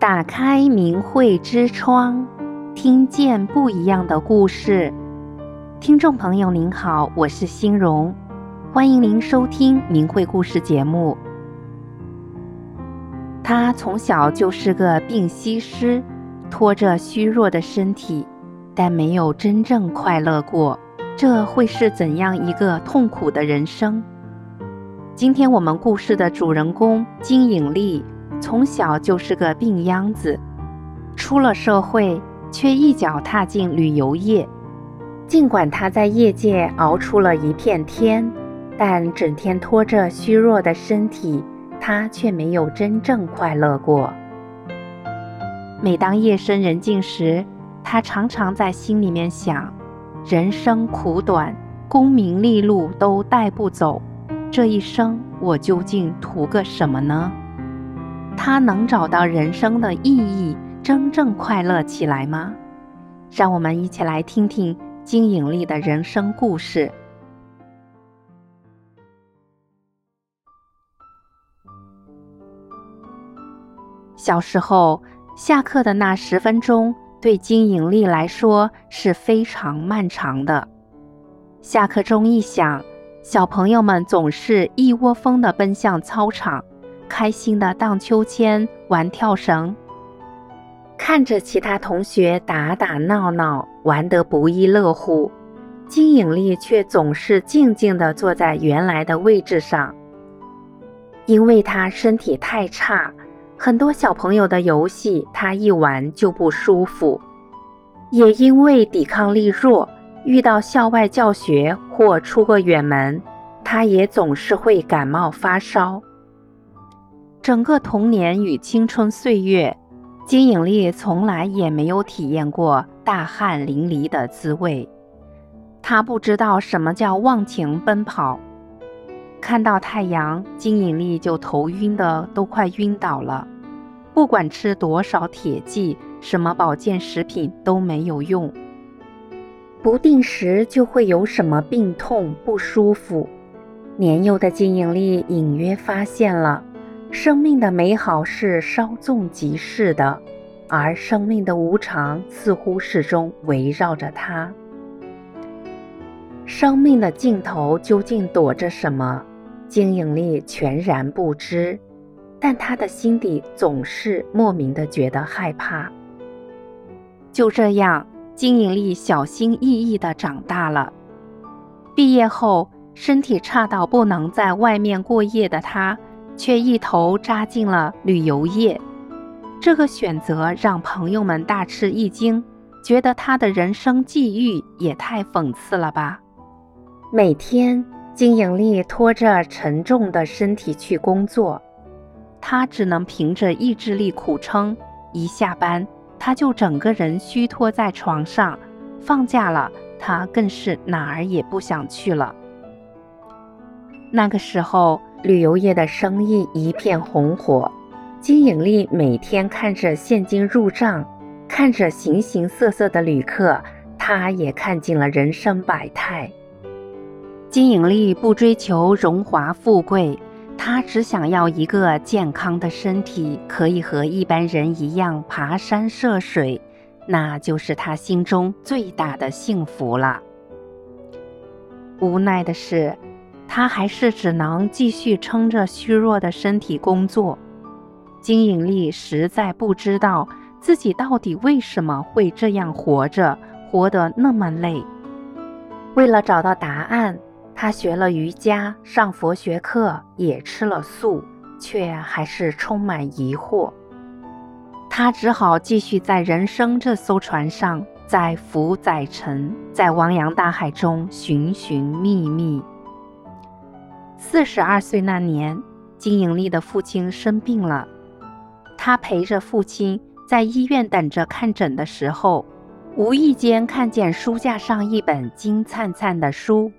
打开明慧之窗，听见不一样的故事。听众朋友您好，我是欣荣，欢迎您收听明慧故事节目。他从小就是个病西施，拖着虚弱的身体，但没有真正快乐过。这会是怎样一个痛苦的人生？今天我们故事的主人公金颖丽。从小就是个病秧子，出了社会却一脚踏进旅游业。尽管他在业界熬出了一片天，但整天拖着虚弱的身体，他却没有真正快乐过。每当夜深人静时，他常常在心里面想：人生苦短，功名利禄都带不走，这一生我究竟图个什么呢？他能找到人生的意义，真正快乐起来吗？让我们一起来听听金颖丽的人生故事。小时候，下课的那十分钟对金颖丽来说是非常漫长的。下课钟一响，小朋友们总是一窝蜂地奔向操场。开心的荡秋千、玩跳绳，看着其他同学打打闹闹，玩得不亦乐乎，金颖丽却总是静静地坐在原来的位置上。因为她身体太差，很多小朋友的游戏她一玩就不舒服；也因为抵抗力弱，遇到校外教学或出个远门，她也总是会感冒发烧。整个童年与青春岁月，金颖丽从来也没有体验过大汗淋漓的滋味。她不知道什么叫忘情奔跑，看到太阳，金颖丽就头晕的都快晕倒了。不管吃多少铁剂，什么保健食品都没有用，不定时就会有什么病痛不舒服。年幼的金颖丽隐约发现了。生命的美好是稍纵即逝的，而生命的无常似乎始终围绕着她。生命的尽头究竟躲着什么？金颖丽全然不知，但她的心底总是莫名的觉得害怕。就这样，金颖丽小心翼翼的长大了。毕业后，身体差到不能在外面过夜的她。却一头扎进了旅游业，这个选择让朋友们大吃一惊，觉得他的人生际遇也太讽刺了吧。每天，金颖丽拖着沉重的身体去工作，她只能凭着意志力苦撑。一下班，她就整个人虚脱在床上；放假了，她更是哪儿也不想去了。那个时候，旅游业的生意一片红火，金颖丽每天看着现金入账，看着形形色色的旅客，她也看尽了人生百态。金颖丽不追求荣华富贵，她只想要一个健康的身体，可以和一般人一样爬山涉水，那就是她心中最大的幸福了。无奈的是，他还是只能继续撑着虚弱的身体工作。金颖丽实在不知道自己到底为什么会这样活着，活得那么累。为了找到答案，她学了瑜伽，上佛学课，也吃了素，却还是充满疑惑。她只好继续在人生这艘船上载浮载沉，在汪洋大海中寻寻觅觅。四十二岁那年，金颖丽的父亲生病了。她陪着父亲在医院等着看诊的时候，无意间看见书架上一本金灿灿的书。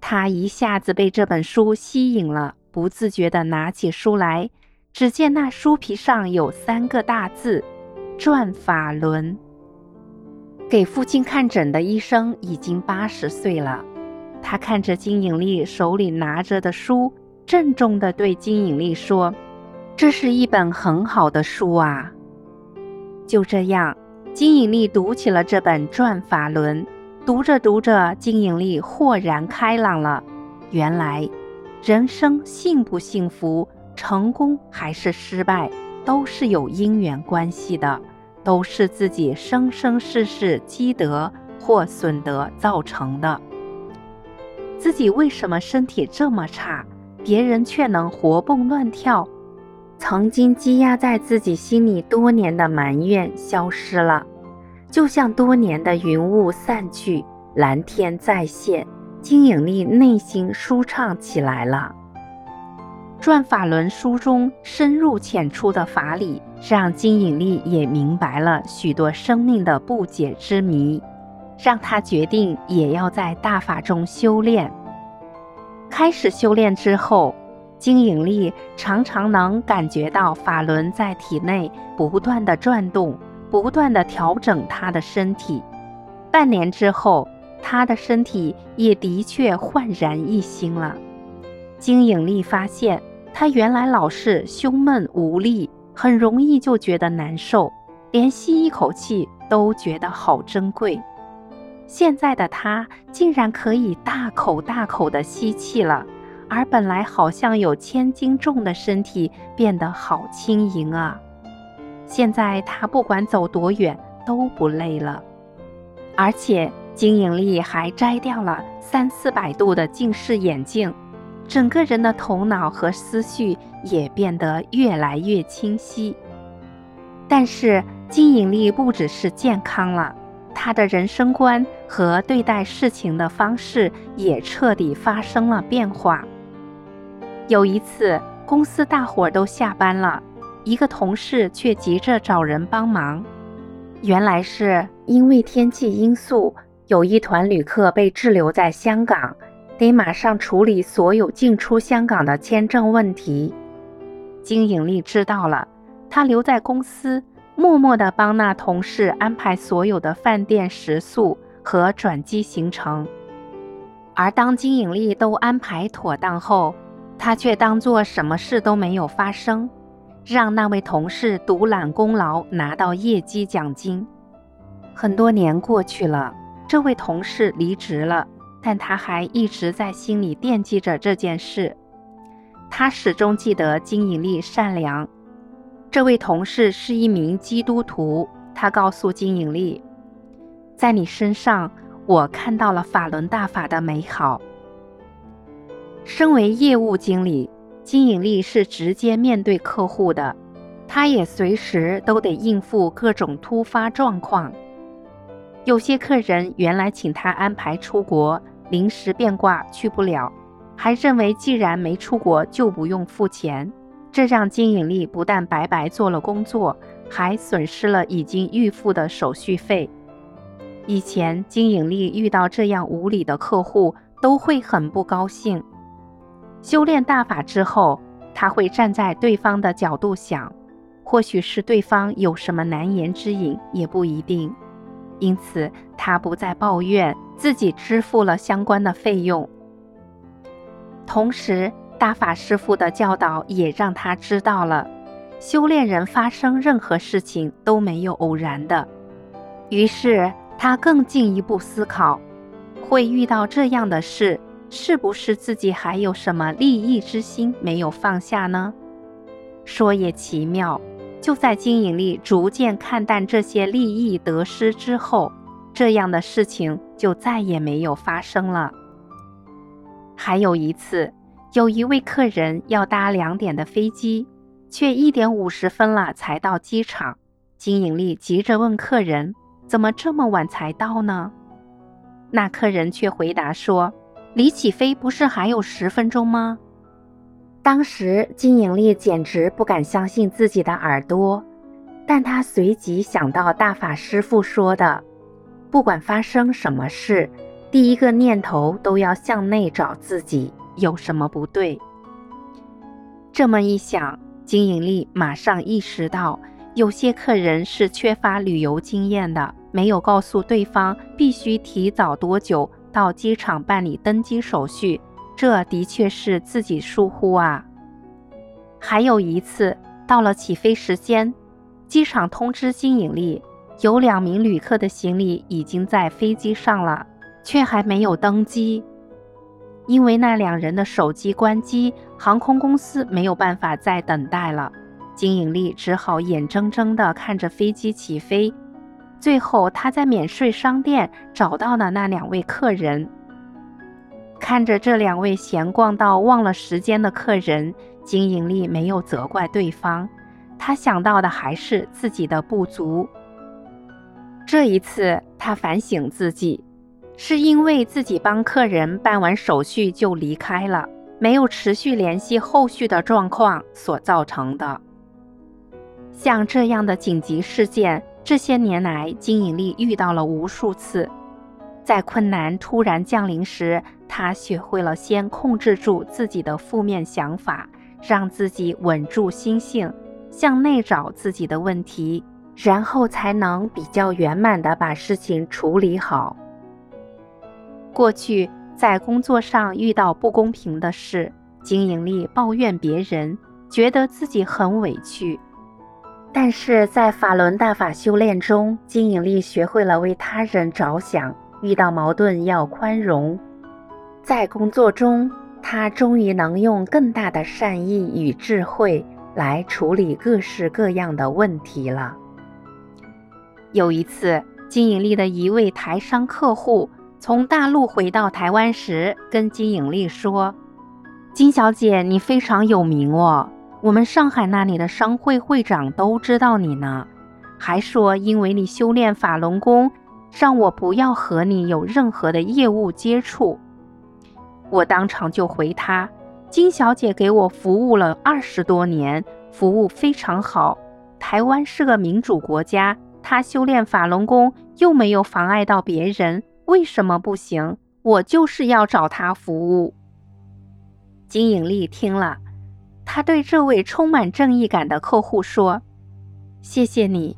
她一下子被这本书吸引了，不自觉地拿起书来。只见那书皮上有三个大字：“转法轮”。给父亲看诊的医生已经八十岁了。他看着金颖丽手里拿着的书，郑重地对金颖丽说：“这是一本很好的书啊。就这样，金引力读起了这本《转法轮》，读着读着，金引力豁然开朗了。原来，人生幸不幸福，成功还是失败，都是有因缘关系的，都是自己生生世世积德或损德造成的。自己为什么身体这么差，别人却能活蹦乱跳？曾经积压在自己心里多年的埋怨消失了，就像多年的云雾散去，蓝天再现。金引力内心舒畅起来了。转法轮书中深入浅出的法理，让金引力也明白了许多生命的不解之谜，让他决定也要在大法中修炼。开始修炼之后，金引力常常能感觉到法轮在体内不断地转动，不断地调整他的身体。半年之后，他的身体也的确焕然一新了。金引力发现，他原来老是胸闷无力，很容易就觉得难受，连吸一口气都觉得好珍贵。现在的他竟然可以大口大口地吸气了，而本来好像有千斤重的身体变得好轻盈啊！现在他不管走多远都不累了，而且。金引力还摘掉了三四百度的近视眼镜，整个人的头脑和思绪也变得越来越清晰。但是金引力不只是健康了，他的人生观和对待事情的方式也彻底发生了变化。有一次，公司大伙都下班了，一个同事却急着找人帮忙，原来是因为天气因素。有一团旅客被滞留在香港，得马上处理所有进出香港的签证问题。金引力知道了，他留在公司，默默地帮那同事安排所有的饭店食宿和转机行程。而当金引力都安排妥当后，他却当作什么事都没有发生，让那位同事独揽功劳，拿到业绩奖金。很多年过去了。这位同事离职了，但他还一直在心里惦记着这件事。他始终记得金引力善良。这位同事是一名基督徒，他告诉金引力，在你身上，我看到了法轮大法的美好。身为业务经理，金引力是直接面对客户的，他也随时都得应付各种突发状况。有些客人原来请他安排出国，临时变卦去不了，还认为既然没出国就不用付钱，这让金引力不但白白做了工作，还损失了已经预付的手续费。以前金引力遇到这样无理的客户，都会很不高兴。修炼大法之后，他会站在对方的角度想，或许是对方有什么难言之隐，也不一定。因此，他不再抱怨自己支付了相关的费用。同时，大法师父的教导也让他知道了，修炼人发生任何事情都没有偶然的。于是，他更进一步思考：会遇到这样的事，是不是自己还有什么利益之心没有放下呢？说也奇妙。就在金引力逐渐看淡这些利益得失之后，这样的事情就再也没有发生了。还有一次，有一位客人要搭两点的飞机，却一点五十分了才到机场。金引力急着问客人：“怎么这么晚才到呢？”那客人却回答说：“离起飞不是还有十分钟吗？”当时金引力简直不敢相信自己的耳朵，但他随即想到大法师父说的：“不管发生什么事，第一个念头都要向内找自己有什么不对。”这么一想，金引力马上意识到，有些客人是缺乏旅游经验的，没有告诉对方必须提早多久到机场办理登机手续。这的确是自己疏忽啊！还有一次，到了起飞时间，机场通知金永利，有两名旅客的行李已经在飞机上了，却还没有登机。因为那两人的手机关机，航空公司没有办法再等待了。金永利只好眼睁睁地看着飞机起飞。最后，他在免税商店找到了那两位客人。看着这两位闲逛到忘了时间的客人，金永利没有责怪对方，他想到的还是自己的不足。这一次，他反省自己，是因为自己帮客人办完手续就离开了，没有持续联系后续的状况所造成的。像这样的紧急事件，这些年来金永利遇到了无数次。在困难突然降临时，他学会了先控制住自己的负面想法，让自己稳住心性，向内找自己的问题，然后才能比较圆满地把事情处理好。过去在工作上遇到不公平的事，金永利抱怨别人，觉得自己很委屈。但是在法轮大法修炼中，金永利学会了为他人着想，遇到矛盾要宽容。在工作中，他终于能用更大的善意与智慧来处理各式各样的问题了。有一次，金永利的一位台商客户从大陆回到台湾时，跟金颖丽说：“金小姐，你非常有名哦。”我们上海那里的商会会长都知道你呢，还说因为你修炼法轮功，让我不要和你有任何的业务接触。我当场就回他：金小姐给我服务了二十多年，服务非常好。台湾是个民主国家，她修炼法轮功又没有妨碍到别人，为什么不行？我就是要找他服务。金永利听了。他对这位充满正义感的客户说：“谢谢你，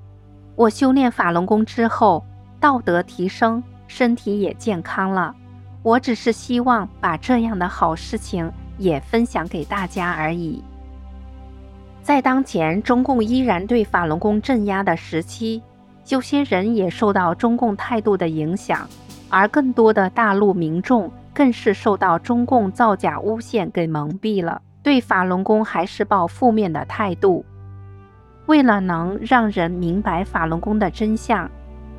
我修炼法轮功之后，道德提升，身体也健康了。我只是希望把这样的好事情也分享给大家而已。”在当前中共依然对法轮功镇压的时期，有些人也受到中共态度的影响，而更多的大陆民众更是受到中共造假诬陷给蒙蔽了。对法轮功还是抱负面的态度。为了能让人明白法轮功的真相，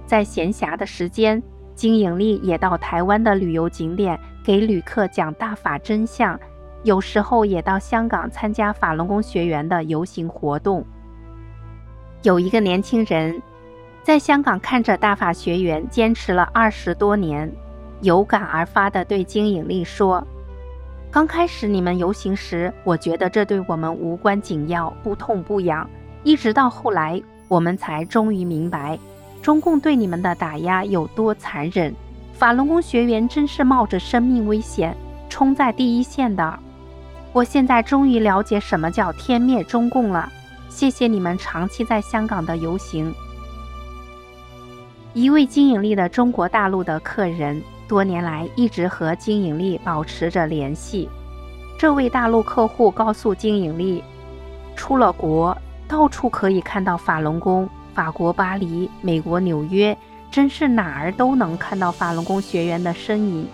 在闲暇的时间，金永利也到台湾的旅游景点给旅客讲大法真相。有时候也到香港参加法轮功学员的游行活动。有一个年轻人在香港看着大法学员坚持了二十多年，有感而发地对金永利说。刚开始你们游行时，我觉得这对我们无关紧要，不痛不痒。一直到后来，我们才终于明白，中共对你们的打压有多残忍。法轮功学员真是冒着生命危险冲在第一线的。我现在终于了解什么叫天灭中共了。谢谢你们长期在香港的游行。一位金永利的中国大陆的客人。多年来一直和金永利保持着联系。这位大陆客户告诉金永利，出了国，到处可以看到法轮功。法国巴黎、美国纽约，真是哪儿都能看到法轮功学员的身影。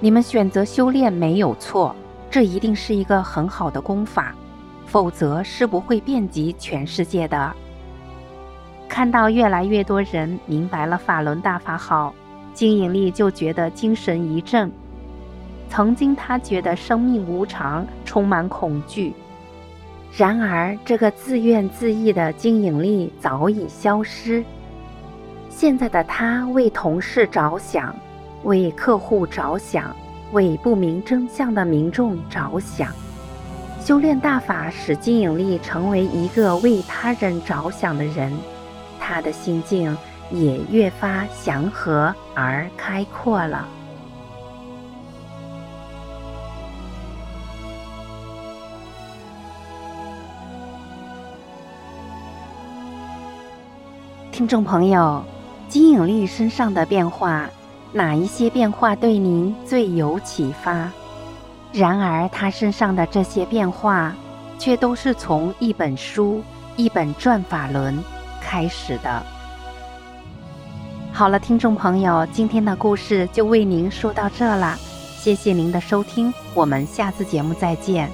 你们选择修炼没有错，这一定是一个很好的功法，否则是不会遍及全世界的。看到越来越多人明白了法轮大法好。金永利就觉得精神一振。曾经他觉得生命无常，充满恐惧。然而，这个自怨自艾的金永利早已消失。现在的他为同事着想，为客户着想，为不明真相的民众着想。修炼大法使金永利成为一个为他人着想的人，他的心境。也越发祥和而开阔了。听众朋友，金永利身上的变化，哪一些变化对您最有启发？然而，他身上的这些变化，却都是从一本书、一本转法轮开始的。好了，听众朋友，今天的故事就为您说到这了，谢谢您的收听，我们下次节目再见。